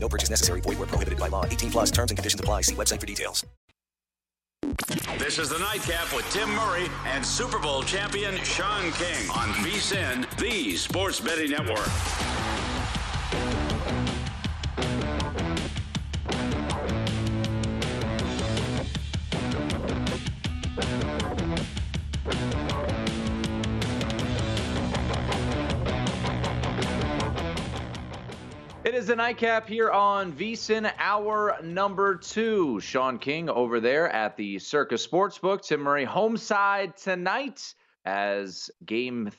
No purchase necessary. Void where prohibited by law. 18 plus terms and conditions apply. See website for details. This is the Nightcap with Tim Murray and Super Bowl champion Sean King on VSIN, the Sports Betting Network. It is the nightcap here on VSIN, hour number two. Sean King over there at the Circa Sportsbook. Tim Murray home side tonight as game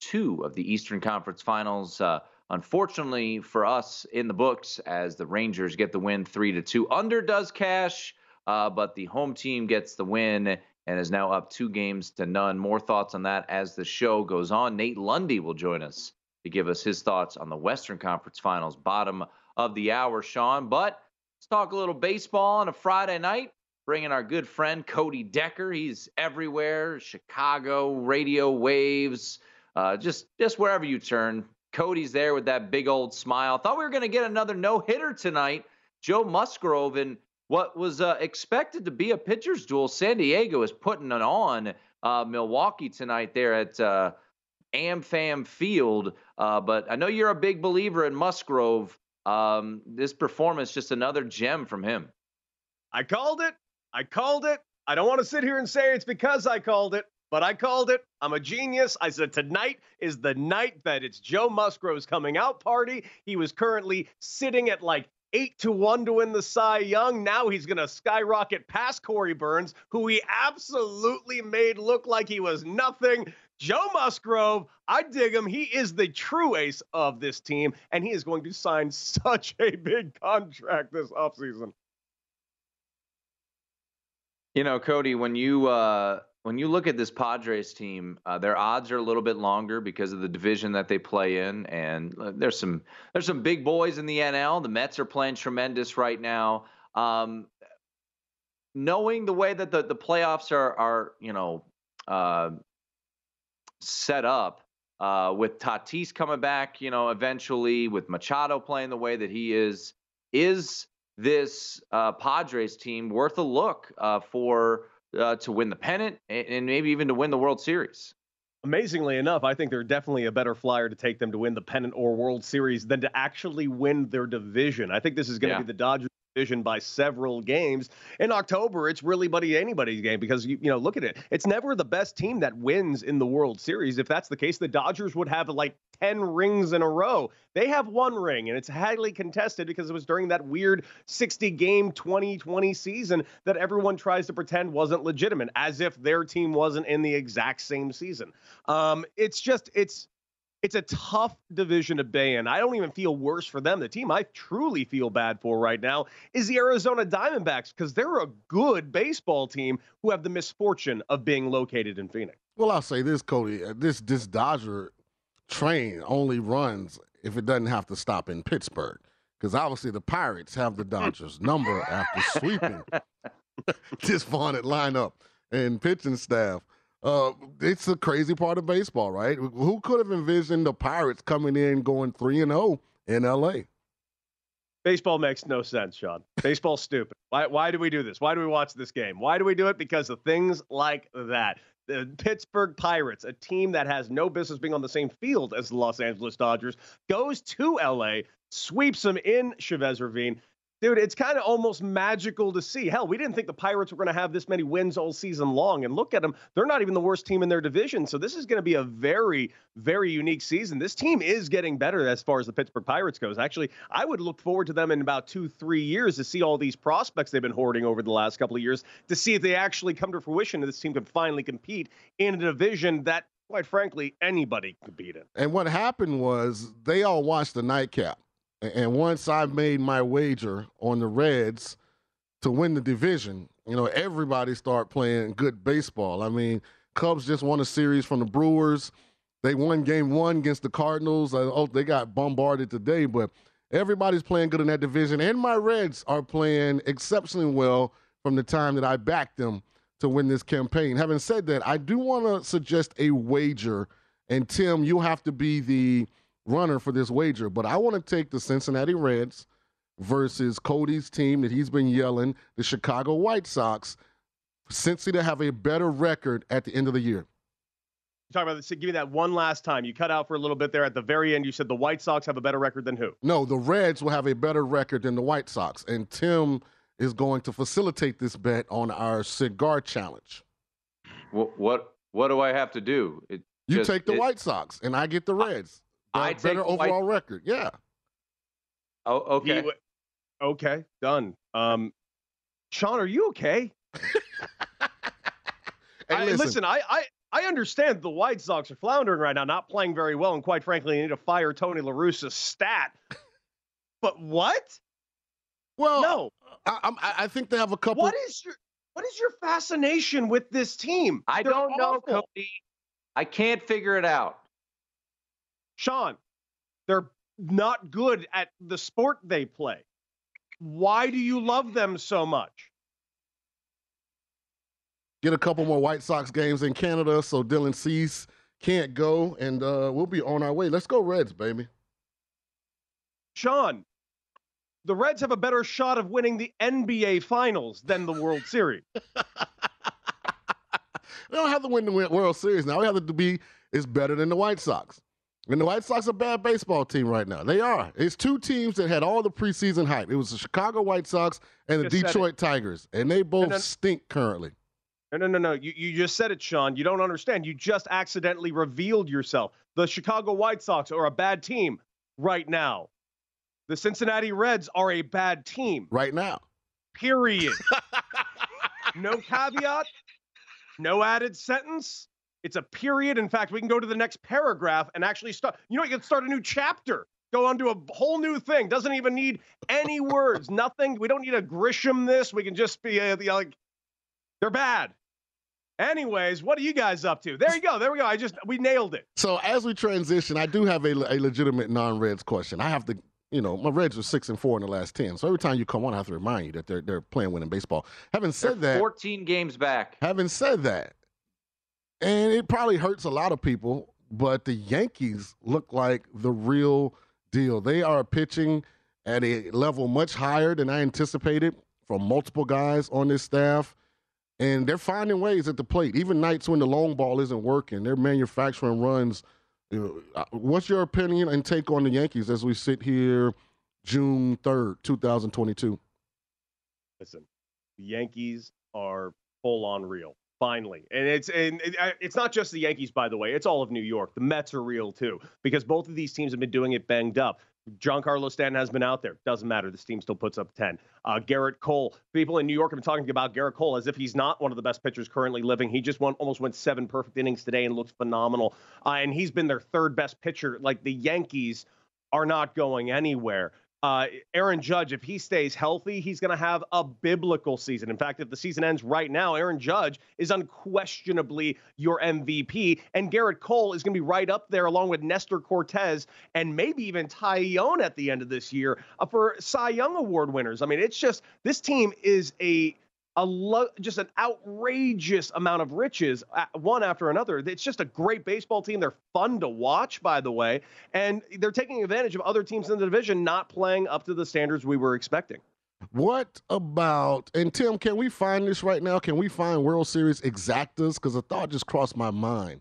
two of the Eastern Conference Finals. Uh, unfortunately for us in the books, as the Rangers get the win three to two. Under does cash, uh, but the home team gets the win and is now up two games to none. More thoughts on that as the show goes on. Nate Lundy will join us to give us his thoughts on the Western Conference Finals, bottom of the hour, Sean. But let's talk a little baseball on a Friday night. Bringing our good friend Cody Decker. He's everywhere, Chicago, radio waves, uh, just just wherever you turn. Cody's there with that big old smile. Thought we were going to get another no hitter tonight. Joe Musgrove and what was uh, expected to be a pitcher's duel. San Diego is putting it on uh, Milwaukee tonight there at uh, AmFam Field. Uh, but I know you're a big believer in Musgrove. Um, this performance, just another gem from him. I called it. I called it. I don't want to sit here and say it's because I called it, but I called it. I'm a genius. I said tonight is the night that it's Joe Musgrove's coming out party. He was currently sitting at like eight to one to win the Cy Young. Now he's going to skyrocket past Corbin Burnes, who he absolutely made look like he was nothing. Joe Musgrove, I dig him. He is the true ace of this team, and he is going to sign such a big contract this offseason. You know, Cody, when you uh, when you look at this Padres team, uh, their odds are a little bit longer because of the division that they play in, and uh, there's some there's some big boys in the NL. The Mets are playing tremendous right now. Um, knowing the way that the, the playoffs are are you know uh, set up uh, with Tatis coming back, you know, eventually with Machado playing the way that he is, is this uh, Padres team worth a look uh, for uh, to win the pennant and, and maybe even to win the World Series? Amazingly enough, I think they're definitely a better flyer to take them to win the pennant or World Series than to actually win their division. I think this is going to Yeah. be the Dodgers division by several games. In October, it's really buddy anybody's game because you you know look at it. It's never the best team that wins in the World Series. If that's the case, the Dodgers would have like 10 rings in a row. They have one ring and it's highly contested because it was during that weird 60 game 2020 season that everyone tries to pretend wasn't legitimate as if their team wasn't in the exact same season. Um, it's just it's it's a tough division to be in. I don't even feel worse for them. The team I truly feel bad for right now is the Arizona Diamondbacks because they're a good baseball team who have the misfortune of being located in Phoenix. Well, I'll say this, Cody. Uh, this this Dodger train only runs if it doesn't have to stop in Pittsburgh. Because obviously the Pirates have the Dodgers number after sweeping this vaunted lineup and pitching staff. Uh, it's the crazy part of baseball, right? Who could have envisioned the Pirates coming in going three and zero oh in L.A.? Baseball makes no sense, Sean. Baseball's stupid. Why? Why do we do this? Why do we watch this game? Why do we do it? Because of things like that. The Pittsburgh Pirates, a team that has no business being on the same field as the Los Angeles Dodgers, goes to LA, sweeps them in Chavez Ravine, Dude, it's kind of almost magical to see. Hell, we didn't think the Pirates were going to have this many wins all season long. And look at them. They're not even the worst team in their division. So this is going to be a very, very unique season. This team is getting better as far as the Pittsburgh Pirates goes. Actually, I would look forward to them in about two, three years to see all these prospects they've been hoarding over the last couple of years to see if they actually come to fruition and this team can finally compete in a division that quite frankly, anybody could beat it. And what happened was they all watched the nightcap. And once I made my wager on the Reds to win the division, you know, everybody start playing good baseball. I mean, Cubs just won a series from the Brewers. They won game one against the Cardinals. Oh, they got bombarded today, but everybody's playing good in that division. And my Reds are playing exceptionally well from the time that I backed them to win this campaign. Having said that, I do want to suggest a wager. And Tim, you have to be the runner for this wager, but I want to take the Cincinnati Reds versus Cody's team that he's been yelling, the Chicago White Sox, Cincy to have a better record at the end of the year. Talk about this. Give me that one last time. You cut out for a little bit there at the very end. You said the White Sox have a better record than who? No, the Reds will have a better record than the White Sox, and Tim is going to facilitate this bet on our cigar challenge. What what, what do I have to do? It you just, take the it, White Sox, and I get the Reds. I better overall white... record. Yeah. Oh, okay. He, okay, done. Um, Sean, are you okay? hey, I, listen. listen, I, I I understand the White Sox are floundering right now, not playing very well, and quite frankly, they need to fire Tony La Russa's stat. But what? Well, no. I, I, I, think they have a couple. What is your What is your fascination with this team? I They're don't awful. know, Cody. I can't figure it out. Sean, they're not good at the sport they play. Why do you love them so much? Get a couple more White Sox games in Canada so Dylan Cease can't go, and uh, we'll be on our way. Let's go, Reds, baby. Sean, the Reds have a better shot of winning the NBA Finals than the World Series. they don't have to win the World Series now. We have to be is better than the White Sox. And the White Sox are a bad baseball team right now. They are. It's two teams that had all the preseason hype. It was the Chicago White Sox and the Detroit Tigers, and they both then, stink currently. No, no, no, no. You, you just said it, Sean. You don't understand. You just accidentally revealed yourself. The Chicago White Sox are a bad team right now. The Cincinnati Reds are a bad team right now. Period. no caveat, no added sentence. It's a period. In fact, we can go to the next paragraph and actually start. You know, you can start a new chapter. Go on to a whole new thing. Doesn't even need any words. Nothing. We don't need a Grisham this. We can just be uh, like, they're bad. Anyways, what are you guys up to? There you go. There we go. I just we nailed it. So as we transition, I do have a, a legitimate non-Reds question. I have to, you know, my Reds are six and four in the last ten. So every time you come on, I have to remind you that they're they're playing winning baseball. Having said they're that, fourteen games back. Having said that, and it probably hurts a lot of people, but the Yankees look like the real deal. They are pitching at a level much higher than I anticipated from multiple guys on this staff. And they're finding ways at the plate. Even nights when the long ball isn't working, they're manufacturing runs. Uh, what's your opinion and take on the Yankees as we sit here June 3rd, 2022? listen, the Yankees are full on real. Finally, and it's and it's not just the Yankees, by the way. It's all of New York. The Mets are real too, because both of these teams have been doing it banged up. Giancarlo Stanton has been out there. Doesn't matter. This team still puts up 10. Uh, Gerrit Cole. People in New York have been talking about Gerrit Cole as if he's not one of the best pitchers currently living. He just won, almost went seven perfect innings today and looks phenomenal. Uh, and he's been their third best pitcher. Like the Yankees are not going anywhere uh, Aaron Judge, if he stays healthy, he's going to have a biblical season. In fact, if the season ends right now, Aaron Judge is unquestionably your MVP, and Gerrit Cole is going to be right up there along with Nestor Cortes and maybe even Taillon at the end of this year uh, for Cy Young Award winners. I mean, it's just this team is a a lo- just an outrageous amount of riches, one after another. It's just a great baseball team. They're fun to watch, by the way, and they're taking advantage of other teams in the division not playing up to the standards we were expecting. What about and Tim? Can we find this right now? Can we find World Series exactas? Because a thought just crossed my mind.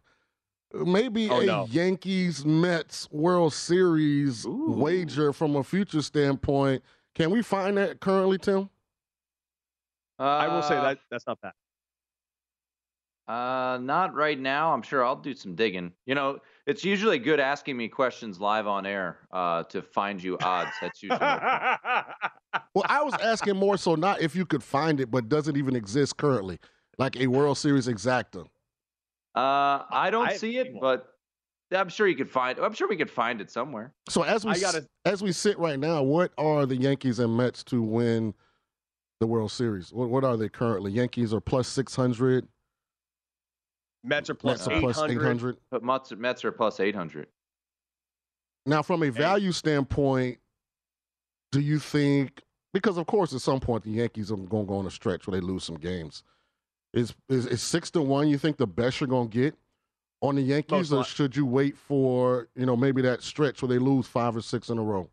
Maybe oh, a no. Yankees Mets World Series Ooh. wager from a future standpoint. Can we find that currently, Tim? Uh, I will say uh, that that's not bad. Uh, not right now. I'm sure I'll do some digging. You know, it's usually good asking me questions live on air uh, to find you odds. That's usually. well, I was asking more so not if you could find it, but does it even exist currently, like a World Series exacta? Uh, I don't I, see it, but I'm sure you could find. I'm sure we could find it somewhere. So as we gotta, as we sit right now, what are the Yankees and Mets to win the World Series? What, what are they currently? Yankees are plus 600. Mets are plus, Mets are plus 800. But Mets, Mets are plus 800. Now, from a value standpoint, do you think, because of course at some point the Yankees are going to go on a stretch where they lose some games. Is, is, is six to one, you think the best you're going to get on the Yankees, Most or should you wait for, you know, maybe that stretch where they lose five or six in a row?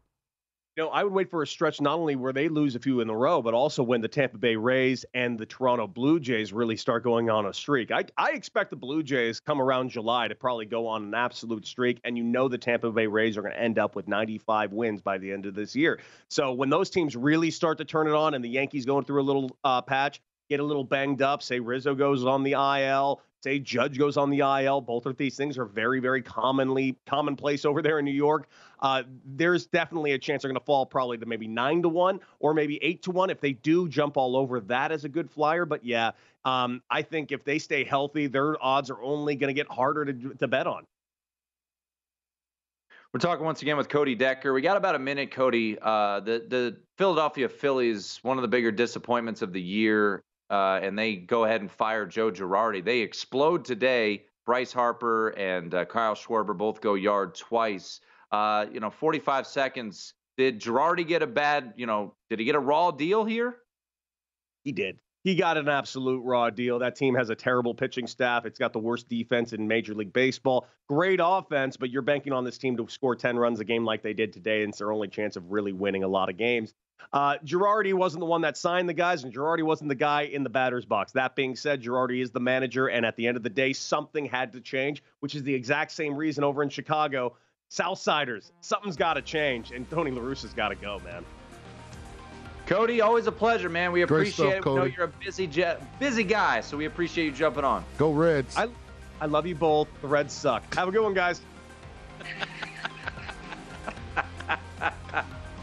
You know, I would wait for a stretch not only where they lose a few in a row, but also when the Tampa Bay Rays and the Toronto Blue Jays really start going on a streak. I, I expect the Blue Jays come around July to probably go on an absolute streak, and you know the Tampa Bay Rays are going to end up with 95 wins by the end of this year. So when those teams really start to turn it on, and the Yankees going through a little uh, patch, get a little banged up, say Rizzo goes on the IL, say Judge goes on the IL. Both of these things are very, very commonly commonplace over there in New York. Uh, there's definitely a chance they're going to fall probably to maybe nine to one or maybe eight to one. If they do jump all over, that as a good flyer. But yeah, um, I think if they stay healthy, their odds are only going to get harder to, to bet on. We're talking once again with Cody Decker. We got about a minute, Cody. Uh, the the Philadelphia Phillies, one of the bigger disappointments of the year uh, and they go ahead and fire Joe Girardi. They explode today. Bryce Harper and uh, Kyle Schwarber both go yard twice. Uh, you know, 45 seconds. Did Girardi get a bad, you know, did he get a raw deal here? He did. He got an absolute raw deal. That team has a terrible pitching staff. It's got the worst defense in Major League Baseball. Great offense, but you're banking on this team to score 10 runs a game like they did today, and it's their only chance of really winning a lot of games. Uh, Girardi wasn't the one that signed the guys, and Girardi wasn't the guy in the batter's box. That being said, Girardi is the manager, and at the end of the day, something had to change, which is the exact same reason over in Chicago. Southsiders, something's got to change, and Tony La Russa's got to go, man. Cody, always a pleasure, man. We appreciate stuff, it. We know you're a busy busy guy, so we appreciate you jumping on. Go Reds. I, I love you both. The Reds suck. Have a good one, guys.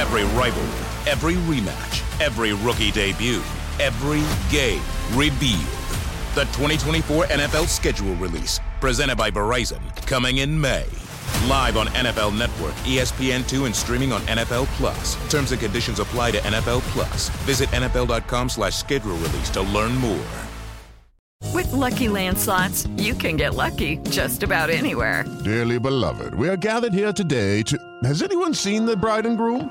Every rivalry, every rematch, every rookie debut, every game revealed. The 2024 NFL schedule release, presented by Verizon, coming in May. Live on NFL Network, ESPN2, and streaming on NFL Plus. Terms and conditions apply to NFL Plus. Visit NFL.com slash schedule release to learn more. With Lucky Land slots, you can get lucky just about anywhere. Dearly beloved, we are gathered here today to. Has anyone seen the bride and groom?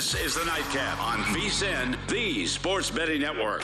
This is the Nightcap on VSIN, the Sports Betting Network.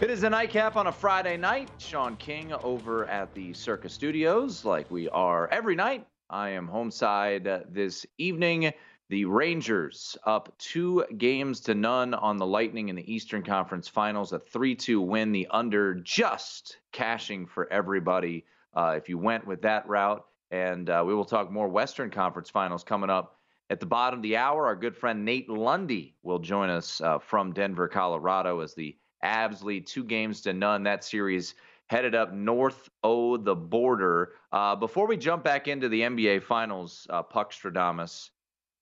It is a nightcap on a Friday night. Sean King over at the Circa Studios, like we are every night. I am homeside this evening. The Rangers up two games to none on the Lightning in the Eastern Conference Finals, a 3 2 win. The under just cashing for everybody uh, if you went with that route. And uh, we will talk more Western Conference Finals coming up at the bottom of the hour. Our good friend Nate Lundy will join us uh, from Denver, Colorado, as the Avs lead two games to none. That series headed up north o the border. Uh, before we jump back into the NBA Finals, uh, Puck Stradamus,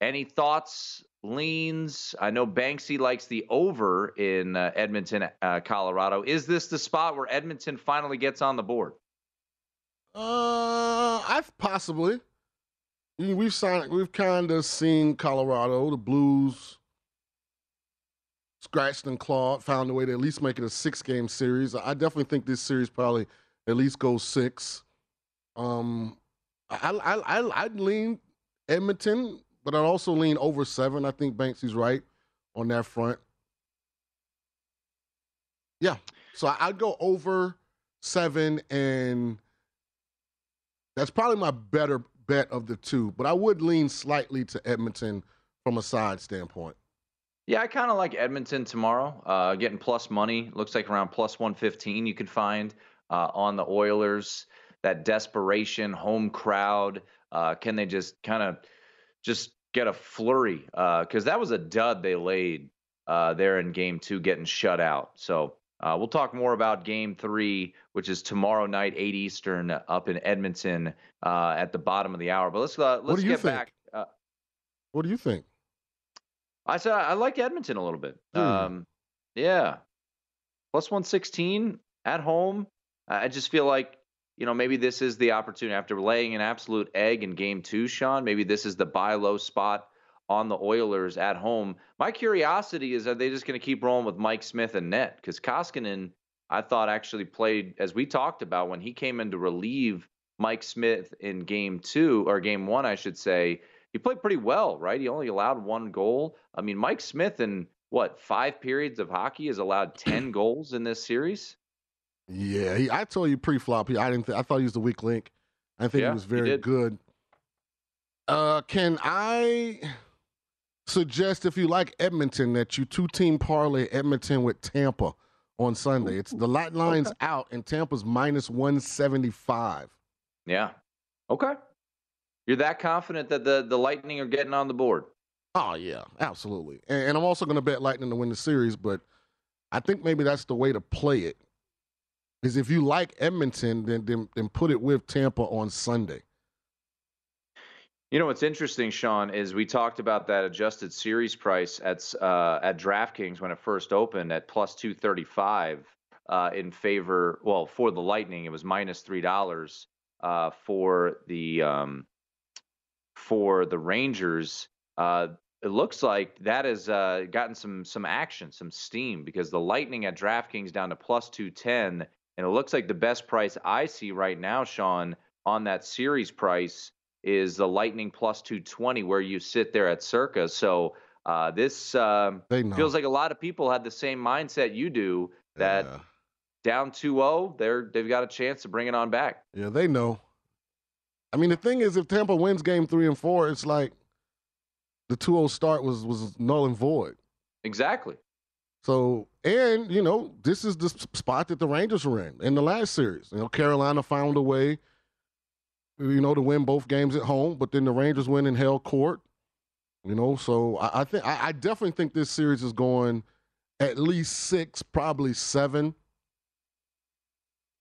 any thoughts, leans? I know Banksy likes the over in uh, Edmonton, uh, Colorado. Is this the spot where Edmonton finally gets on the board? Uh, I've possibly. I mean, We've signed, we've kind of seen Colorado, the Blues, scratched and clawed, found a way to at least make it a six-game series. I definitely think this series probably at least goes six. Um, I I I I'd lean Edmonton, but I'd also lean over seven. I think Banksy's right on that front. Yeah. So I'd go over seven, and that's probably my better bet of the two. But I would lean slightly to Edmonton from a side standpoint. Yeah, I kind of like Edmonton tomorrow. Uh, getting plus money looks like around plus 115 you could find uh, on the Oilers. That desperation, home crowd. Uh, can they just kind of just get a flurry? Because that was a dud they laid uh, there in game two, getting shut out. So uh, we'll talk more about game three, which is tomorrow night, 8 Eastern, up in Edmonton uh, at the bottom of the hour. But let's uh, let's what do you get think? back. Uh, What do you think? I said I like Edmonton a little bit. Hmm. Um, yeah, plus one sixteen at home. I just feel like you know maybe this is the opportunity after laying an absolute egg in game two, Sean. Maybe this is the buy low spot on the Oilers at home. My curiosity is are they just going to keep rolling with Mike Smith and net? Because Koskinen, I thought actually played as we talked about when he came in to relieve Mike Smith in game two or game one, I should say. He played pretty well, right? He only allowed one goal. I mean, Mike Smith in what five periods of hockey has allowed ten goals in this series. Yeah, he, I told you pre-flop. He, I didn't. Th- I thought he was the weak link. I think Yeah, he was very did. good. Uh, can I suggest if you like Edmonton that you two-team parlay Edmonton with Tampa on Sunday? It's the light lines out and Tampa's minus one seventy-five. Yeah. Okay. You're that confident that the the Lightning are getting on the board? Oh yeah, absolutely. And, and I'm also going to bet Lightning to win the series, but I think maybe that's the way to play it. Is if you like Edmonton, then then, then put it with Tampa on Sunday. You know what's interesting, Sean, is we talked about that adjusted series price at uh, at DraftKings when it first opened at plus two thirty five uh, in favor. Well, for the Lightning, it was minus three dollars uh, for the um, for the Rangers. Uh, it looks like that has uh, gotten some some action, some steam, because the Lightning at DraftKings down to plus two ten, and it looks like the best price I see right now, Sean, on that series price is the Lightning plus 220, where you sit there at circa. So uh, this um, know. feels like a lot of people had the same mindset you do that Yeah. down 2-0, they're they've got a chance to bring it on back. Yeah, they know. I mean, the thing is, if Tampa wins game three and four, it's like the 2 0 start was, was null and void. Exactly. So, and, you know, this is the spot that the Rangers were in in the last series. You know, Carolina found a way, you know, to win both games at home, but then the Rangers win in hell court. You know, so I, I think I, I definitely think this series is going at least six, probably seven.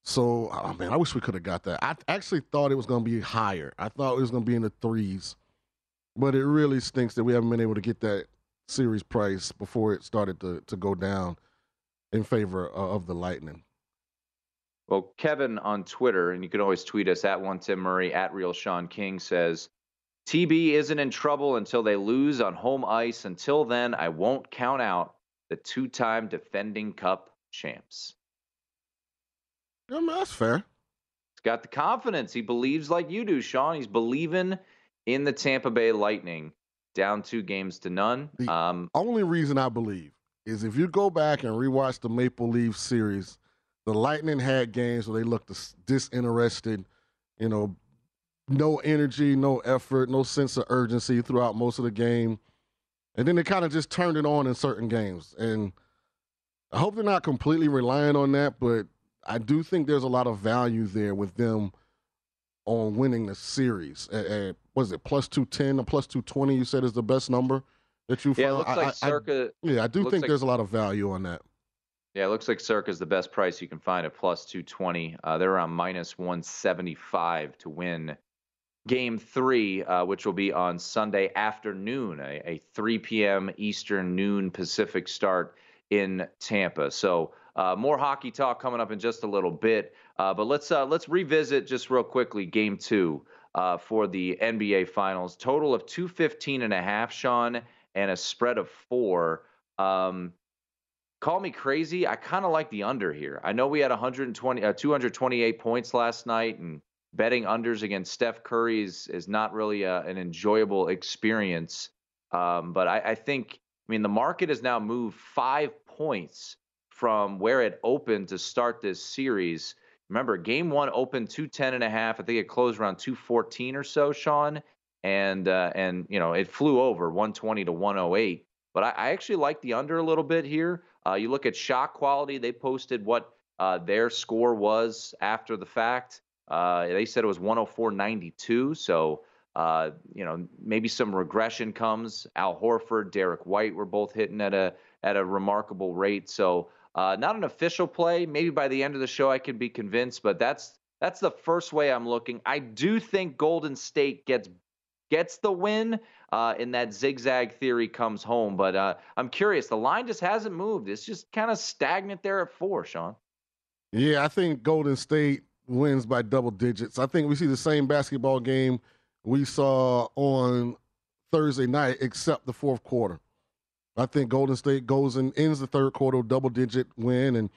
So, oh man, I wish we could have got that. I actually thought it was going to be higher. I thought it was going to be in the threes, but it really stinks that we haven't been able to get that series price before it started to to go down in favor of the Lightning. Well, Kevin on Twitter, and you can always tweet us at one Tim Murray at Real Sean King says, TB isn't in trouble until they lose on home ice. Until then, I won't count out the two-time defending Cup champs. I mean, that's fair. He's got the confidence. He believes like you do, Sean. He's believing in the Tampa Bay Lightning. Down two games to none. Um, Only reason I believe is if you go back and rewatch the Maple Leaf series, the Lightning had games where they looked disinterested, you know, no energy, no effort, no sense of urgency throughout most of the game. And then they kind of just turned it on in certain games. And I hope they're not completely relying on that, but I do think there's a lot of value there with them on winning the series. At, at was it plus two ten or plus two twenty? You said is the best number that you yeah, it found. looks like I- I- circa. yeah, I do think like- there's a lot of value on that. Yeah, it looks like circa is the best price you can find at plus 220. Uh, they're around minus 175 to win game three, uh, which will be on Sunday afternoon, a, a 3 p.m. Eastern, noon Pacific start in Tampa. So uh, more hockey talk coming up in just a little bit. Uh, but let's uh, let's revisit just real quickly game two uh, for the NBA Finals. Total of 215 and a half, Sean, and a spread of four. Um, call me crazy. I kind of like the under here. I know we had 120, uh, 228 points last night, and betting unders against Steph Curry is, is not really a, an enjoyable experience. Um, but I, I think, I mean, the market has now moved five points from where it opened to start this series. Remember, game one opened 210 and a half. I think it closed around 214 or so, Sean. And uh, and you know, it flew over 120 to 108. But I, I actually like the under a little bit here. Uh, you look at shot quality, they posted what uh, their score was after the fact. Uh, they said it was 104.92. So, uh, you know, maybe some regression comes. Al Horford, Derrick White were both hitting at a at a remarkable rate. So, uh, not an official play. Maybe by the end of the show, I could be convinced. But that's that's the first way I'm looking. I do think Golden State gets gets the win, uh, and that zigzag theory comes home. But uh, I'm curious. The line just hasn't moved. It's just kind of stagnant there at four, Sean. Yeah, I think Golden State wins by double digits. I think we see the same basketball game we saw on Thursday night, except the fourth quarter. I think Golden State goes and ends the third quarter double digit win, and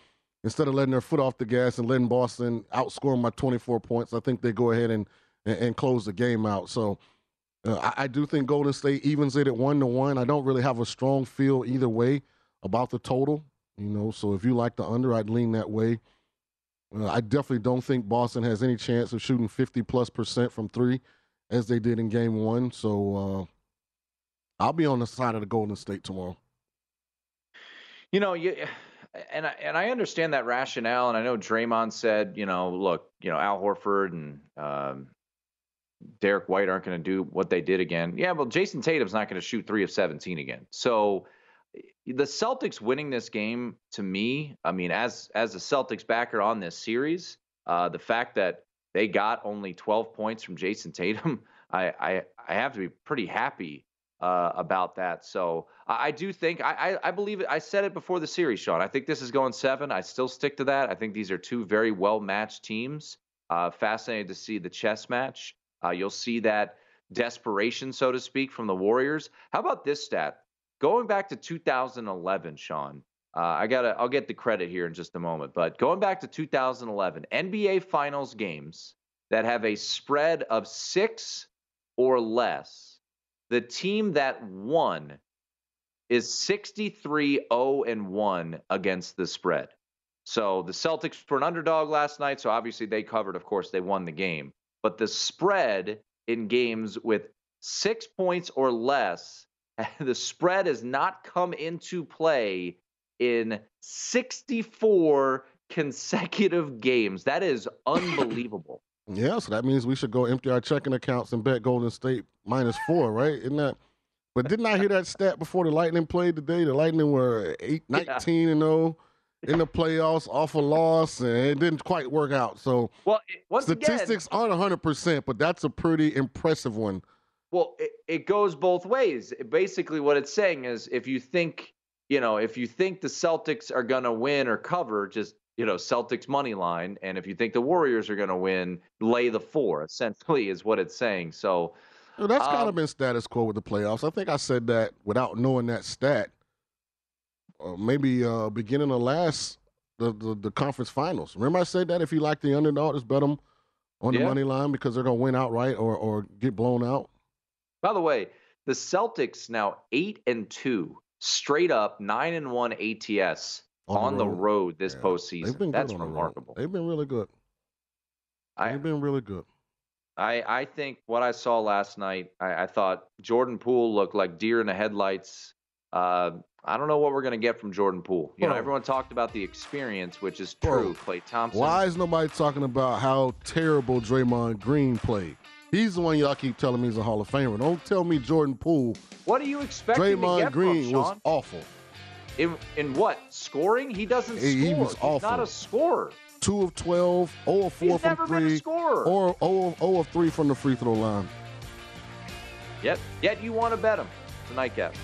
instead of letting their foot off the gas and letting Boston outscore by 24 points, I think they go ahead and and, and close the game out. So uh, I, I, do think Golden State evens it at one to one. I don't really have a strong feel either way about the total, you know. So if you like the under, I'd lean that way. Uh, I definitely don't think Boston has any chance of shooting 50 plus percent from three as they did in game one. So uh, I'll be on the side of the Golden State tomorrow. You know, you and I, and I understand that rationale, and I know Draymond said, you know, look, you know, Al Horford and um, Derrick White aren't going to do what they did again. Yeah, well, Jayson Tatum's not going to shoot three of 17 again. So the Celtics winning this game to me, I mean, as as a Celtics backer on this series, uh, the fact that they got only 12 points from Jayson Tatum, I I, I have to be pretty happy uh, about that. So I, I do think I, I, I believe it. I said it before the series, Sean. I think this is going seven. I still stick to that. I think these are two very well matched teams. Uh, fascinated to see the chess match. Uh, you'll see that desperation, so to speak, from the Warriors. How about this stat? Going back to 2011, Sean, uh, I gotta I'll get the credit here in just a moment, but going back to 2011, NBA Finals games that have a spread of six or less, the team that won is 63 0 and 1 against the spread. So the Celtics were an underdog last night, so obviously they covered. Of course, they won the game. But the spread in games with six points or less the spread has not come into play in 64 consecutive games. That is unbelievable. Yeah, so that means we should go empty our checking accounts and bet Golden State minus four, right? Isn't that? But didn't I hear that stat before the Lightning played today? The Lightning were eight, 19 and 0 in the playoffs off a loss, and it didn't quite work out. So, well, statistics again, aren't 100, percent but that's a pretty impressive one well, it, it goes both ways. Basically, what it's saying is if you think, you know, if you think the Celtics are going to win or cover, just, you know, Celtics money line. And if you think the Warriors are going to win, lay the four, essentially, is what it's saying. So well, that's um, kind of been status quo with the playoffs. I think I said that without knowing that stat. Uh, maybe uh, beginning of last the, the, the conference finals. Remember I said that if you like the underdog, just bet them on the yeah. money line because they're gonna win outright or or get blown out. By the way, the Celtics now eight and two, straight up nine and one ATS on, on the, road. the road this yeah. postseason. That's remarkable. The They've been really good. They've I, been really good. I, I think what I saw last night, I, I thought Jordan Poole looked like deer in the headlights. Uh, I don't know what we're going to get from Jordan Poole. You know, everyone talked about the experience, which is true. Klay Thompson. Why is nobody talking about how terrible Draymond Green played? He's the one y'all keep telling me he's a Hall of Famer. Don't tell me Jordan Poole. What are you expecting Draymond to get Green from, was awful. In, in what? Scoring? He doesn't he, score. He was awful. He's not a scorer. 2 of 12, 0 of 4 He's from 3. Or 0 of, 0 of 3 from the free throw line. Yep. Yet you want to bet him. It's a nightcap.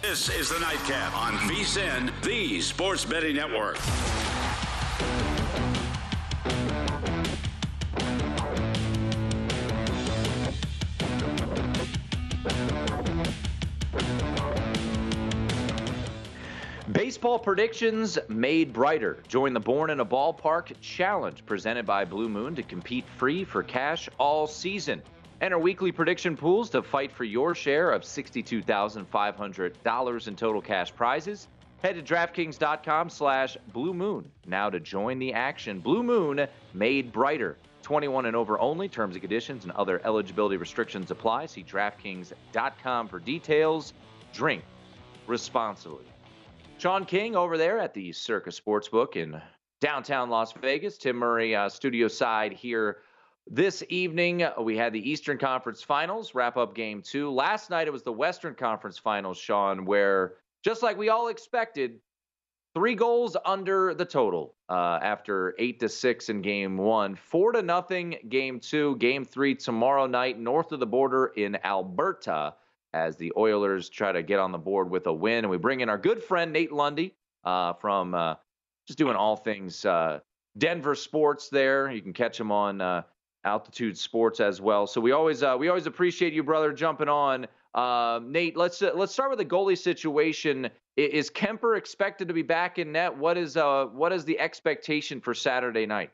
This is the nightcap on VSIN, the sports betting network. Baseball predictions made brighter. Join the Born in a Ballpark Challenge presented by Blue Moon to compete free for cash all season. Enter weekly prediction pools to fight for your share of $62,500 in total cash prizes. Head to DraftKings.com slash Blue Moon now to join the action. Blue Moon made brighter. 21 and over only. Terms and conditions and other eligibility restrictions apply. See DraftKings.com for details. Drink responsibly. Sean King over there at the Circa Sportsbook in downtown Las Vegas. Tim Murray, uh, studio side here this evening. We had the Eastern Conference Finals wrap up game two. Last night it was the Western Conference Finals, Sean, where just like we all expected, three goals under the total uh, after eight to six in game one, four to nothing game two, game three tomorrow night north of the border in Alberta as the Oilers try to get on the board with a win. And we bring in our good friend Nate Lundy uh, from uh, just doing all things uh, Denver sports. There, you can catch him on uh, Altitude Sports as well. So we always uh, we always appreciate you, brother, jumping on. Uh, Nate, let's uh, let's start with the goalie situation. Is Kuemper expected to be back in net? What is uh what is the expectation for Saturday night?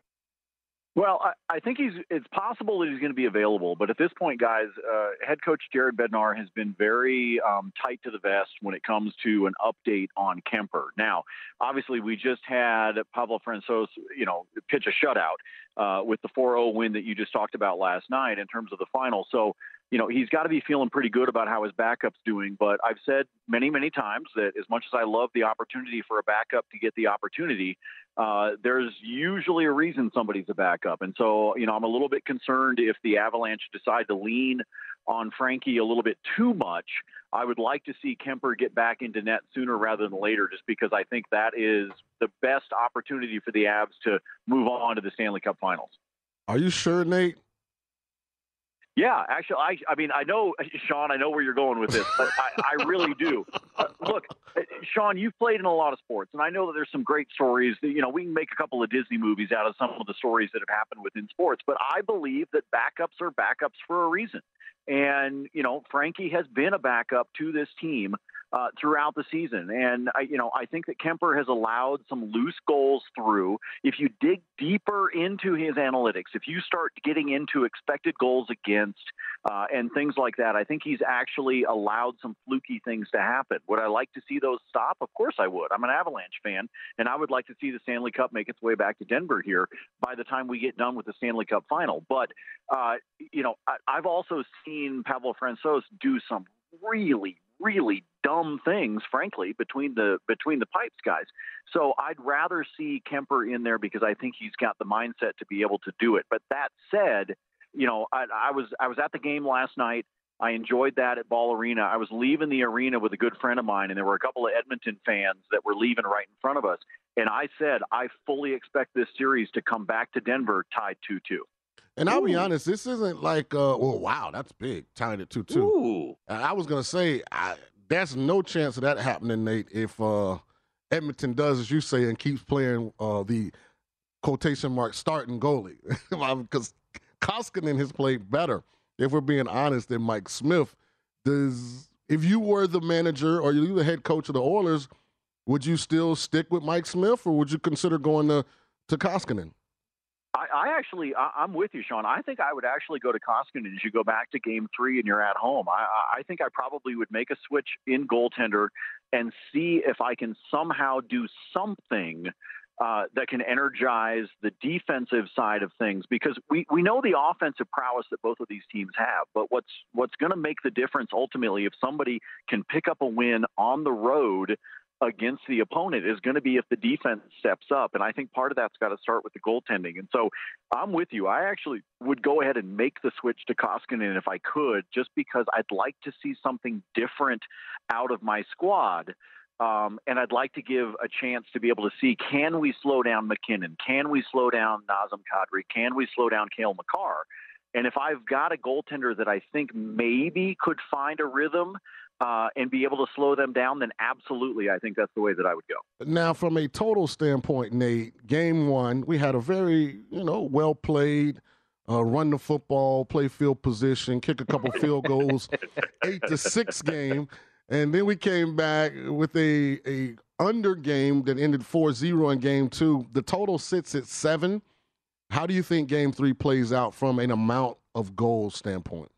Well, I, I think he's. It's possible that he's going to be available, but at this point, guys, uh, head coach Jared Bednar has been very um, tight to the vest when it comes to an update on Kuemper. Now, obviously, we just had Pablo Francouz, you know, pitch a shutout uh, with the 4-0 win that you just talked about last night in terms of the final. So you know, he's got to be feeling pretty good about how his backup's doing. But I've said many, many times that as much as I love the opportunity for a backup to get the opportunity, uh, there's usually a reason somebody's a backup. And so, you know, I'm a little bit concerned if the Avalanche decide to lean on Frankie a little bit too much. I would like to see Kuemper get back into net sooner rather than later, just because I think that is the best opportunity for the Avs to move on to the Stanley Cup Finals. Are you sure, Nate? Yeah, actually, I, I mean, I know, Sean, I know where you're going with this, but I, I really do. Uh, look, Sean, you've played in a lot of sports, and I know that there's some great stories. That, you know, we can make a couple of Disney movies out of some of the stories that have happened within sports, but I believe that backups are backups for a reason. And, you know, Frankie has been a backup to this team uh, throughout the season. And I, you know, I think that Kuemper has allowed some loose goals through. If you dig deeper into his analytics, if you start getting into expected goals against uh, and things like that, I think he's actually allowed some fluky things to happen. Would I like to see those stop? Of course I would. I'm an Avalanche fan, and I would like to see the Stanley Cup make its way back to Denver here by the time we get done with the Stanley Cup final. But uh, you know, I, I've also seen Pablo Francouz do some really, really dumb things, frankly, between the between the pipes guys. So I'd rather see Kuemper in there because I think he's got the mindset to be able to do it. But that said, you know, I, I was I was at the game last night. I enjoyed that at Ball Arena. I was leaving the arena with a good friend of mine, and there were a couple of Edmonton fans that were leaving right in front of us. And I said, I fully expect this series to come back to Denver tied 2 2. And I'll Ooh. be honest, this isn't like, uh, well, wow, that's big, tying it 2 2. I was going to say, I, there's no chance of that happening, Nate, if uh, Edmonton does, as you say, and keeps playing uh, the quotation mark starting goalie. Because Koskinen has played better, if we're being honest, than Mike Smith. Does if you were the manager or you the head coach of the Oilers, would you still stick with Mike Smith, or would you consider going to to Koskinen? I, I actually, I, I'm with you, Sean. I think I would actually go to Koskinen as you go back to Game Three and you're at home. I, I think I probably would make a switch in goaltender and see if I can somehow do something uh, that can energize the defensive side of things because we, we know the offensive prowess that both of these teams have. But what's what's going to make the difference ultimately if somebody can pick up a win on the road against the opponent is going to be if the defense steps up. And I think part of that's got to start with the goaltending. And so I'm with you. I actually would go ahead and make the switch to Koskinen if I could, just because I'd like to see something different out of my squad. Um, and I'd like to give a chance to be able to see can we slow down MacKinnon? Can we slow down Nazem Kadri? Can we slow down Cale Makar? And if I've got a goaltender that I think maybe could find a rhythm, uh, and be able to slow them down, then absolutely, I think that's the way that I would go. Now, from a total standpoint, Nate, game one, we had a very, you know, well played, uh, run the football, play field position, kick a couple field goals, eight to six game. And then we came back with a, a under game that ended 4-0 in game two. The total sits at seven. How do you think game three plays out from an amount of goals standpoint?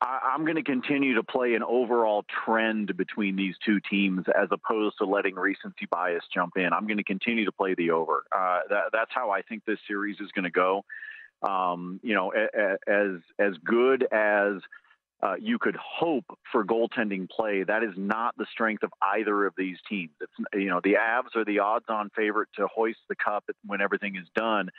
I, I'm going to continue to play an overall trend between these two teams as opposed to letting recency bias jump in. I'm going to continue to play the over. Uh, that, that's how I think this series is going to go. Um, you know, as as good as uh, you could hope for goaltending play. That is not the strength of either of these teams. It's you know the Avs are the odds-on favorite to hoist the cup when everything is done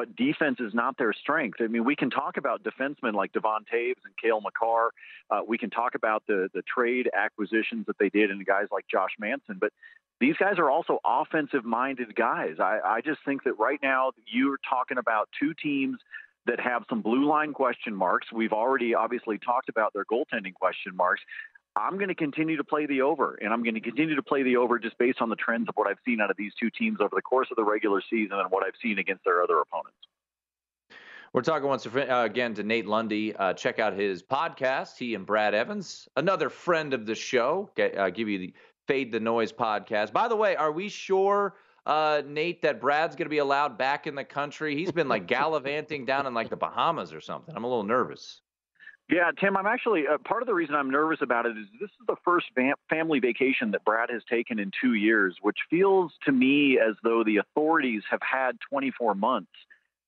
but defense is not their strength. I mean, we can talk about defensemen like Devon Toews and Cale Makar. Uh, we can talk about the the trade acquisitions that they did and guys like Josh Manson, but these guys are also offensive minded guys. I, I just think that right now you're talking about two teams that have some blue line question marks. We've already obviously talked about their goaltending question marks. I'm going to continue to play the over, and I'm going to continue to play the over just based on the trends of what I've seen out of these two teams over the course of the regular season and what I've seen against their other opponents. We're talking once uh, again to Nate Lundy. Uh, check out his podcast. He and Brad Evans, another friend of the show, get, uh, give you the Fade the Noise podcast. By the way, are we sure, uh, Nate, that Brad's going to be allowed back in the country? He's been like gallivanting down in like the Bahamas or something. I'm a little nervous. Yeah, Tim, I'm actually uh, part of the reason I'm nervous about it is this is the first family vacation that Brad has taken in two years, which feels to me as though the authorities have had 24 months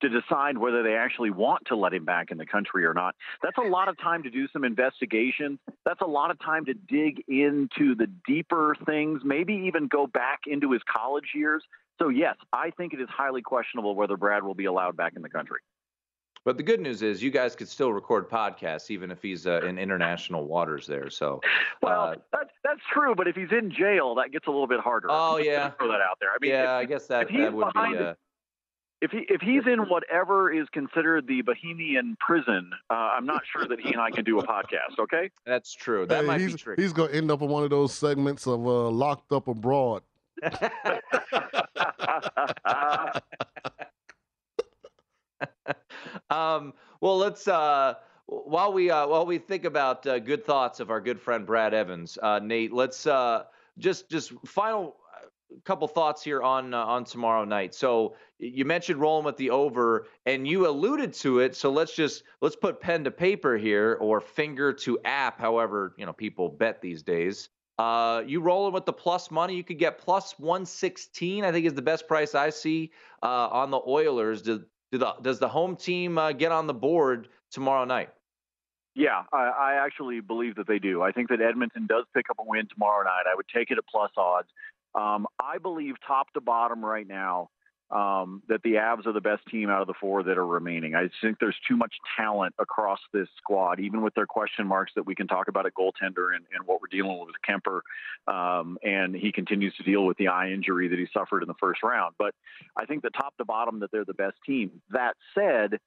to decide whether they actually want to let him back in the country or not. That's a lot of time to do some investigation. That's a lot of time to dig into the deeper things, maybe even go back into his college years. So, yes, I think it is highly questionable whether Brad will be allowed back in the country. But the good news is you guys could still record podcasts even if he's uh, in international waters there. So, well, uh, that's that's true. But if he's in jail, that gets a little bit harder. Oh yeah, throw that out there. I mean, yeah, if, I guess that that would be. Uh, if he if he's in whatever is considered the Bahamian prison, uh, I'm not sure that he and I can do a podcast. Okay, that's true. That hey, might he's, be tricky. He's gonna end up in one of those segments of uh, locked up abroad. um, well, let's uh, while we uh, while we think about uh, good thoughts of our good friend Brad Evans, uh, Nate, let's uh, just just final uh, couple thoughts here on on tomorrow night. So you mentioned rolling with the over, and you alluded to it. So let's just let's put pen to paper here, or finger to app, however you know people bet these days. Uh, you rolling with the plus money, you could get plus 116. I think is the best price I see uh, on the Oilers. Do the, does the home team uh, get on the board tomorrow night? Yeah, I, I actually believe that they do. I think that Edmonton does pick up a win tomorrow night. I would take it at plus odds. Um, I believe top to bottom right now um, that the Avs are the best team out of the four that are remaining. I think there's too much talent across this squad, even with their question marks that we can talk about at goaltender and, and what we're dealing with with Kuemper. Um, and he continues to deal with the eye injury that he suffered in the first round. But I think the top to bottom that they're the best team. That said,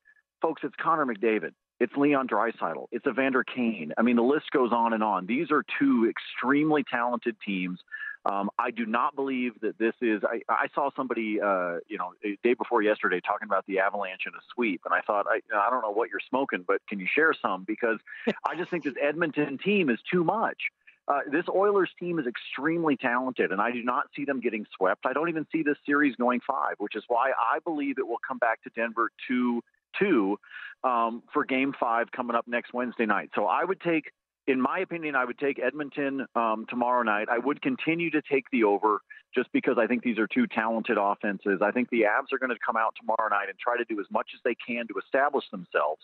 folks, it's Connor McDavid. It's Leon Draisaitl. It's Evander Kane. I mean, the list goes on and on. These are two extremely talented teams um, I do not believe that this is. I, I saw somebody, uh, you know, day before yesterday talking about the Avalanche and a sweep, and I thought, I, I don't know what you're smoking, but can you share some? Because I just think this Edmonton team is too much. Uh, this Oilers team is extremely talented, and I do not see them getting swept. I don't even see this series going five, which is why I believe it will come back to Denver two two um, for Game Five coming up next Wednesday night. So I would take in my opinion, I would take Edmonton um, tomorrow night. I would continue to take the over just because I think these are two talented offenses. I think the Avs are going to come out tomorrow night and try to do as much as they can to establish themselves.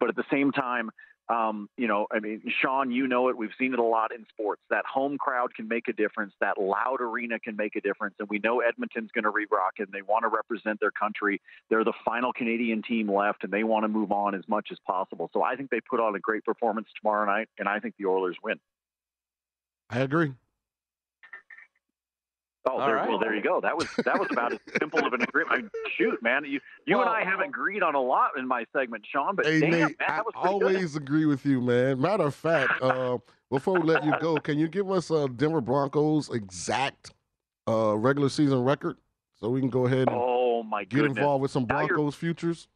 But at the same time, um, you know, I mean, Sean, you know it. We've seen it a lot in sports. That home crowd can make a difference. That loud arena can make a difference. And we know Edmonton's going to re-rock and they want to represent their country. They're the final Canadian team left, and they want to move on as much as possible. So I think they put on a great performance tomorrow night, and I think the Oilers win. I agree. Oh, there, right. well, there you go. That was that was about as simple of an agreement. I mean, shoot, man, you you well, and I haven't agreed on a lot in my segment, Sean. But hey, damn, Nate, man, I always good. agree with you, man. Matter of fact, uh, before we let you go, can you give us uh, Denver Broncos exact uh, regular season record so we can go ahead and oh my get goodness. involved with some Broncos futures?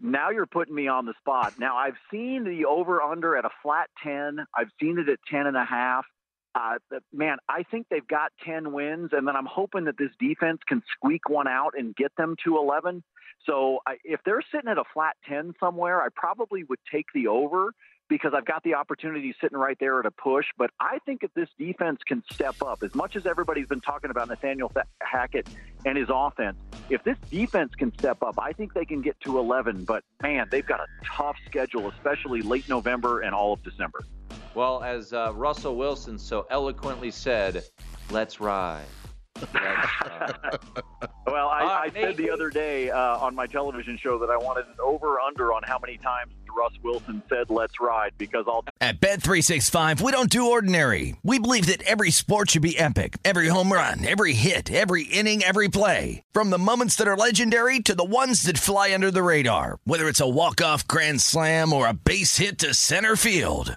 Now you're putting me on the spot. Now I've seen the over under at a flat ten. I've seen it at ten and a half. Uh, man, I think they've got 10 wins, and then I'm hoping that this defense can squeak one out and get them to 11. So I, if they're sitting at a flat 10 somewhere, I probably would take the over. because I've got the opportunity sitting right there at a push. But I think if this defense can step up, as much as everybody's been talking about Nathaniel Hackett and his offense, if this defense can step up, I think they can get to 11. But man, they've got a tough schedule, especially late November and all of December. Well, as uh, Russell Wilson so eloquently said, let's ride. well, I, I said the other day uh, on my television show that I wanted an over under on how many times Russ Wilson said, let's ride, because I'll. At Bet365, we don't do ordinary. We believe that every sport should be epic every home run, every hit, every inning, every play. From the moments that are legendary to the ones that fly under the radar, whether it's a walk-off grand slam or a base hit to center field.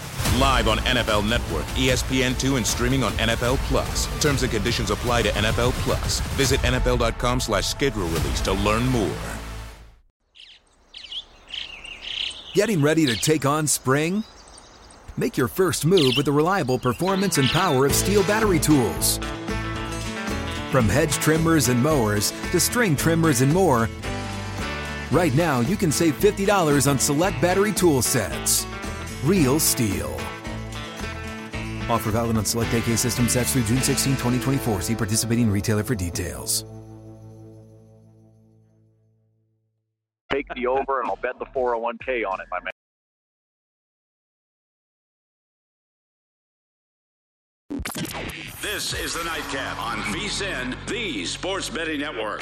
Live on NFL Network, ESPN2, and streaming on NFL Plus. Terms and conditions apply to NFL Plus. Visit NFL.com slash schedule release to learn more. Getting ready to take on spring? Make your first move with the reliable performance and power of STIHL battery tools. From hedge trimmers and mowers to string trimmers and more, right now you can save $50 on select battery tool sets. Real STIHL. Offer valid on select AK system sets through June 16, 2024. See participating retailer for details. Take the over and I'll bet the 401k on it, my man. This is the Nightcap on VSIN, the Sports Betting Network.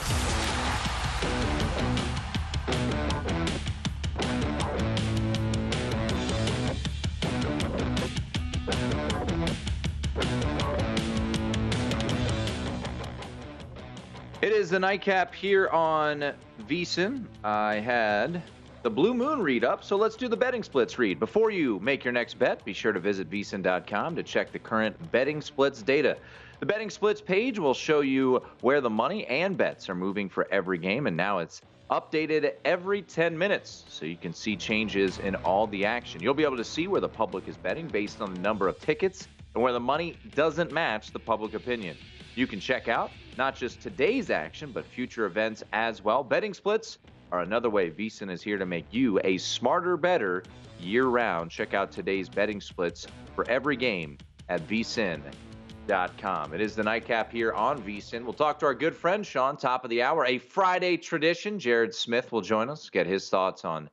It is the nightcap here on VSIN. I had the Blue Moon read up, so let's do the betting splits read. Before you make your next bet, be sure to visit vsin.com to check the current betting splits data. The betting splits page will show you where the money and bets are moving for every game, and now it's updated every 10 minutes so you can see changes in all the action. You'll be able to see where the public is betting based on the number of tickets and where the money doesn't match the public opinion. You can check out not just today's action, but future events as well. Betting splits are another way VSIN is here to make you a smarter, better year round. Check out today's betting splits for every game at vsin.com. It is the nightcap here on VSIN. We'll talk to our good friend Sean, top of the hour. A Friday tradition. Jared Smith will join us, get his thoughts on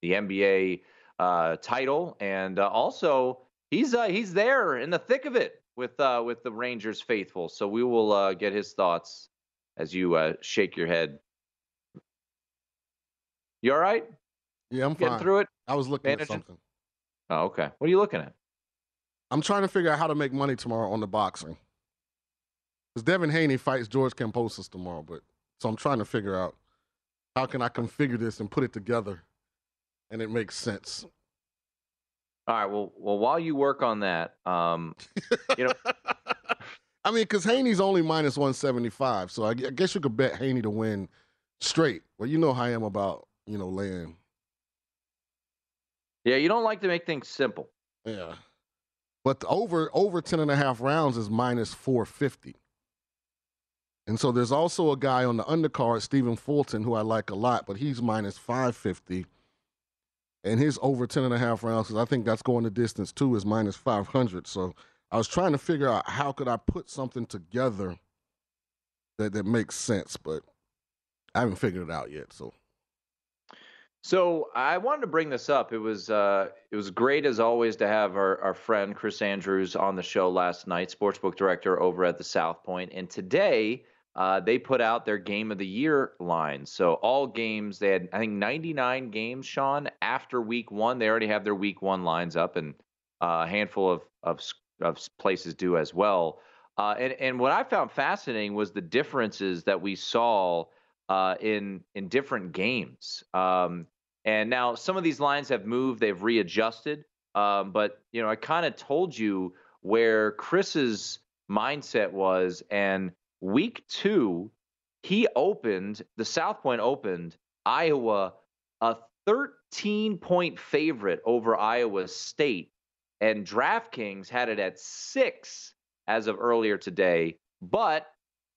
the NBA uh, title, and uh, also he's uh, he's there in the thick of it with uh, with the Rangers faithful. So we will uh, get his thoughts as you uh, shake your head. You all right? Yeah, I'm fine. Getting fine. through it. I was looking Managing? at something. Oh, okay. What are you looking at? I'm trying to figure out how to make money tomorrow on the boxing. Because Devin Haney fights George Kambosos tomorrow, but so I'm trying to figure out how can I configure this and put it together, and it makes sense. All right. Well, well, while you work on that, um, you know, I mean, because Haney's only minus 175, so I, I guess you could bet Haney to win straight. Well, you know how I am about you know laying. yeah, you don't like to make things simple. Yeah. But the over over 10 and a half rounds is minus 450. And so there's also a guy on the undercard, Stephen Fulton, who I like a lot, but he's minus 550. And his over 10 and a half rounds, because I think that's going the distance too, is minus 500. So I was trying to figure out how could I put something together that, that makes sense, but I haven't figured it out yet. So So I wanted to bring this up. It was uh, it was great as always to have our, our friend Chris Andrews on the show last night, sportsbook director over at the South Point, and today uh, they put out their game of the year line. So all games they had, I think, 99 games. Sean after week one, they already have their week one lines up, and uh, a handful of of, of places do as well. Uh, and and what I found fascinating was the differences that we saw uh, in in different games. Um, and now some of these lines have moved, they've readjusted. Um, but you know, I kind of told you where Chris's mindset was, and week two, he opened the South Point opened Iowa a 13 point favorite over Iowa State, and DraftKings had it at six as of earlier today, but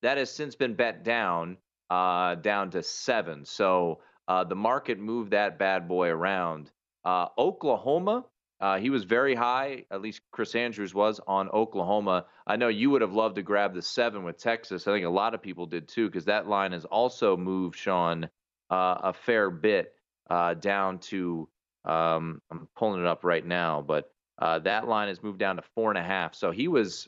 that has since been bet down uh, down to seven. So uh, the market moved that bad boy around. Uh, Oklahoma, uh, he was very high, at least Chris Andrews was on Oklahoma. I know you would have loved to grab the seven with Texas. I think a lot of people did too, because that line has also moved, Sean, uh, a fair bit uh, down to, um, I'm pulling it up right now, but uh, that line has moved down to four and a half. So he was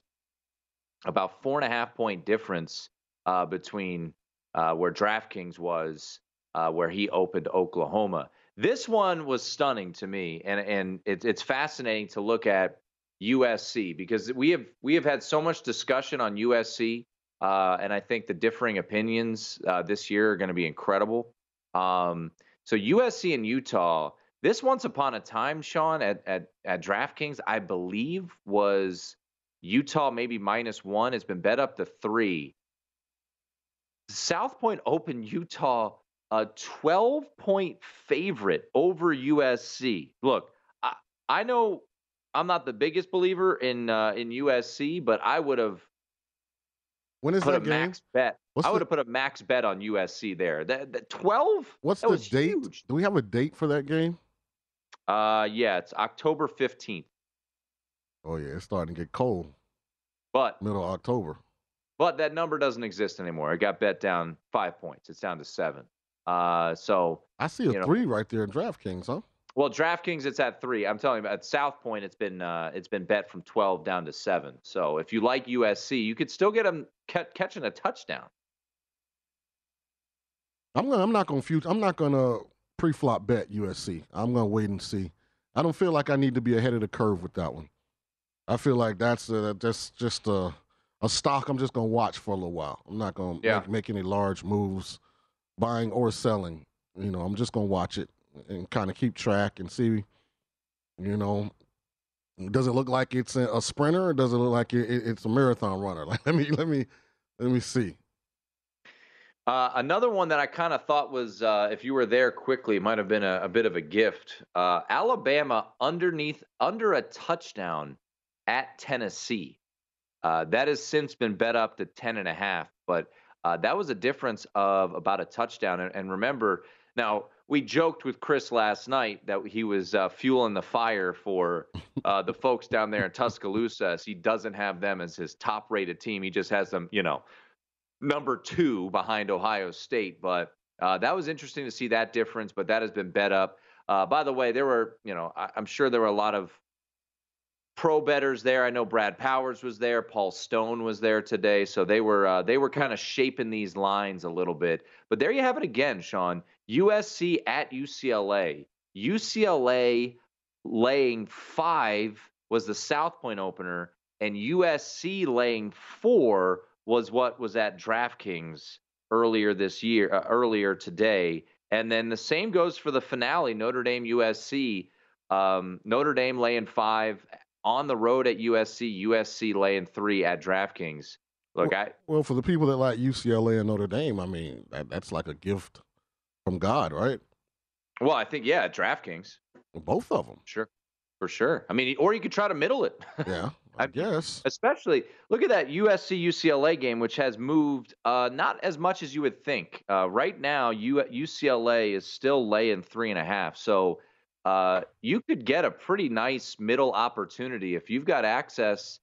about four and a half point difference uh, between where DraftKings was, where he opened Oklahoma. This one was stunning to me, and and it, it's fascinating to look at USC because we have we have had so much discussion on USC, uh, and I think the differing opinions uh, this year are going to be incredible. Um, so USC and Utah. This once upon a time, Sean, at at at DraftKings, I believe was Utah maybe minus one. It's been bet up to three. South Point opened Utah a 12 point favorite over USC. Look, I, I know I'm not the biggest believer in uh, in USC, but I would have when is put that a game? max bet. What's I would have put a max bet on USC there. That, that 12? What's that the date? huge. Do we have a date for that game? Uh, yeah, it's October 15th. Oh yeah, it's starting to get cold. But Middle of October. But that number doesn't exist anymore. It got bet down five points. It's down to seven. Uh, so I see a you know, three right there in DraftKings, huh? Well, DraftKings, it's at three. I'm telling you, at South Point, it's been uh, it's been bet from 12 down to seven. So if you like USC, you could still get them ca- catching a touchdown. I'm gonna. I'm not gonna. Fut- I'm not gonna pre-flop bet USC. I'm gonna wait and see. I don't feel like I need to be ahead of the curve with that one. I feel like that's uh, that's just a a stock I'm just going to watch for a little while. I'm not going to Yeah. make, make any large moves, buying or selling. You know, I'm just to watch it and kind of keep track and see. You know, does it look like it's a, sprinter or does it look like it, it- it's a marathon runner? Like, let me let me let me see. Uh, another one that I kind of thought was, uh, if you were there quickly, might have been a, a bit of a gift. Uh, Alabama underneath under a touchdown at Tennessee. Uh, that has since been bet up to ten and a half, but uh, that was a difference of about a touchdown. And, and remember, now we joked with Chris last night that he was uh, fueling the fire for uh, the folks down there in Tuscaloosa. As he doesn't have them as his top-rated team, he just has them, you know, number two behind Ohio State. But uh, that was interesting to see that difference. But that has been bet up. Uh, by the way, there were, you know, I, I'm sure there were a lot of pro bettors there. I know Brad Powers was there, Paul Stone was there today, so they were uh, they were kind of shaping these lines a little bit. But there you have it again, Sean. USC at UCLA. UCLA laying five was the South Point opener, and USC laying four was what was at DraftKings earlier this year, uh, earlier today. And then the same goes for the finale, Notre Dame USC. Um, Notre Dame laying five on the road at USC, USC laying three at DraftKings. Look, I Well, for the people that like UCLA and Notre Dame, I mean, that, that's like a gift from God, right? well, I think yeah, DraftKings, Both of them. sure, for sure. I mean, or you could try to middle it. Yeah, I guess. Especially look at that USC UCLA game, which has moved uh, not as much as you would think. Uh, right now, U- UCLA is still laying three and a half, so uh, you could get a pretty nice middle opportunity if you've got access.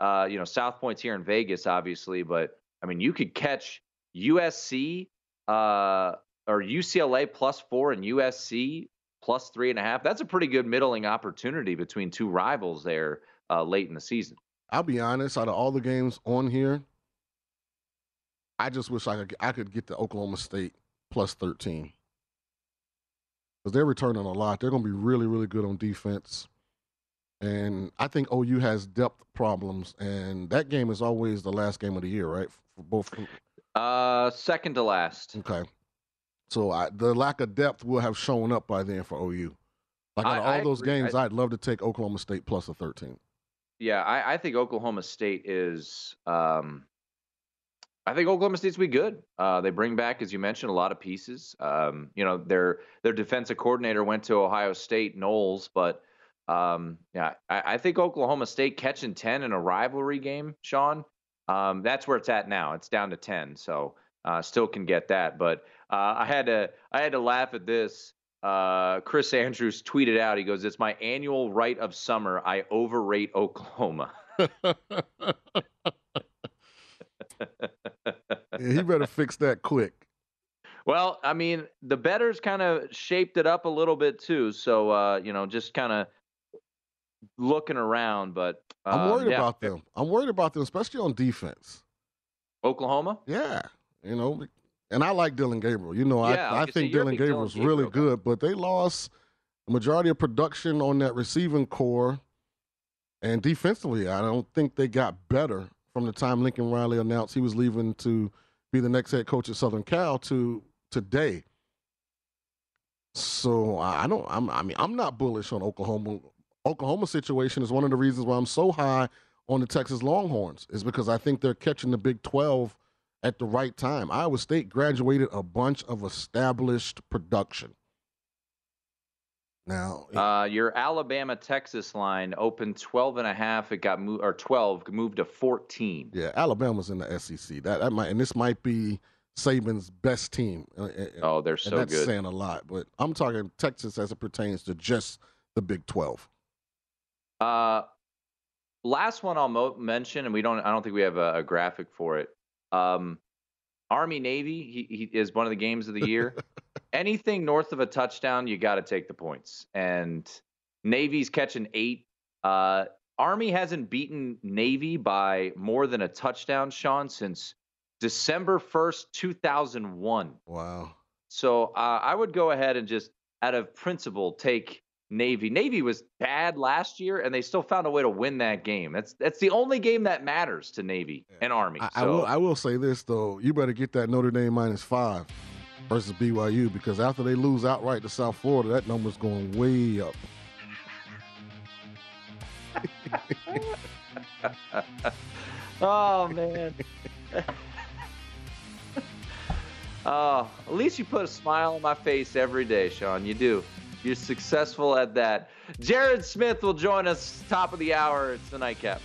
Uh, you know, South Point's here in Vegas, obviously, but I mean, you could catch USC uh, or UCLA plus four and USC plus three and a half. That's a pretty good middling opportunity between two rivals there uh, late in the season. I'll be honest. Out of all the games on here, I just wish I could I could get the Oklahoma State plus thirteen because they're returning a lot. They're going to be really really good on defense, and I think OU has depth problems, and that game is always the last game of the year, right? For both. Uh, second to last. Okay, so I, the lack of depth will have shown up by then for OU. Like out of I- all I those agree. games, I- I'd love to take Oklahoma State plus a thirteen. Yeah, I, I think Oklahoma State is. Um, I think Oklahoma State's be good. Uh, they bring back, as you mentioned, a lot of pieces. Um, you know, their their defensive coordinator went to Ohio State, Knowles, but um, yeah, I, I think Oklahoma State catching ten in a rivalry game, Sean. Um, that's where it's at now. It's down to ten, so uh, still can get that. But uh, I had to I had to laugh at this. Uh, Chris Andrews tweeted out. He goes, "It's my annual rite of summer. I overrate Oklahoma." Yeah, he better fix that quick. Well, I mean, the bettors kind of shaped it up a little bit too. So, uh, you know, just kind of looking around. But I'm um, worried yeah. about them. I'm worried about them, especially on defense. Oklahoma. Yeah, you know, and I like Dillon Gabriel. You know, Yeah, I I, I was gonna say, think Dillon big Dillon Gabriel's Gabriel really good, but they lost the majority of production on that receiving corps, and defensively, I don't think they got better from the time Lincoln Riley announced he was leaving to be the next head coach at Southern Cal to today. So I don't. I'm, I mean, I'm not bullish on Oklahoma. Oklahoma situation is one of the reasons why I'm so high on the Texas Longhorns is because I think they're catching the Big 12 at the right time. Iowa State graduated a bunch of established production. Now, Uh, your Alabama Texas line opened 12 and a half. It got moved or 12 moved to 14. yeah, Alabama's in the SEC. That that might and this might be Saban's best team. Uh, uh, Oh, they're and so that's good. saying a lot. But I'm talking Texas as it pertains to just the Big 12. Uh, last one I'll mo- mention, and we don't. I don't think we have a, a graphic for it. Um, Army Navy he, he is one of the games of the year. Anything north of a touchdown, you got to take the points. And Navy's catching eight. Uh, Army hasn't beaten Navy by more than a touchdown, Sean, since December first, two thousand one. Wow. So uh, I would go ahead and just, out of principle, take Navy. Navy was bad last year, and they still found a way to win that game. That's that's the only game that matters to Navy and Army. I, so, I will I will say this though, you better get that Notre Dame minus five versus BYU because after they lose outright to South Florida, that number's going way up. oh man. oh, at least you put a smile on my face every day, Sean. You do. You're successful at that. Jared Smith will join us top of the hour. It's the nightcap.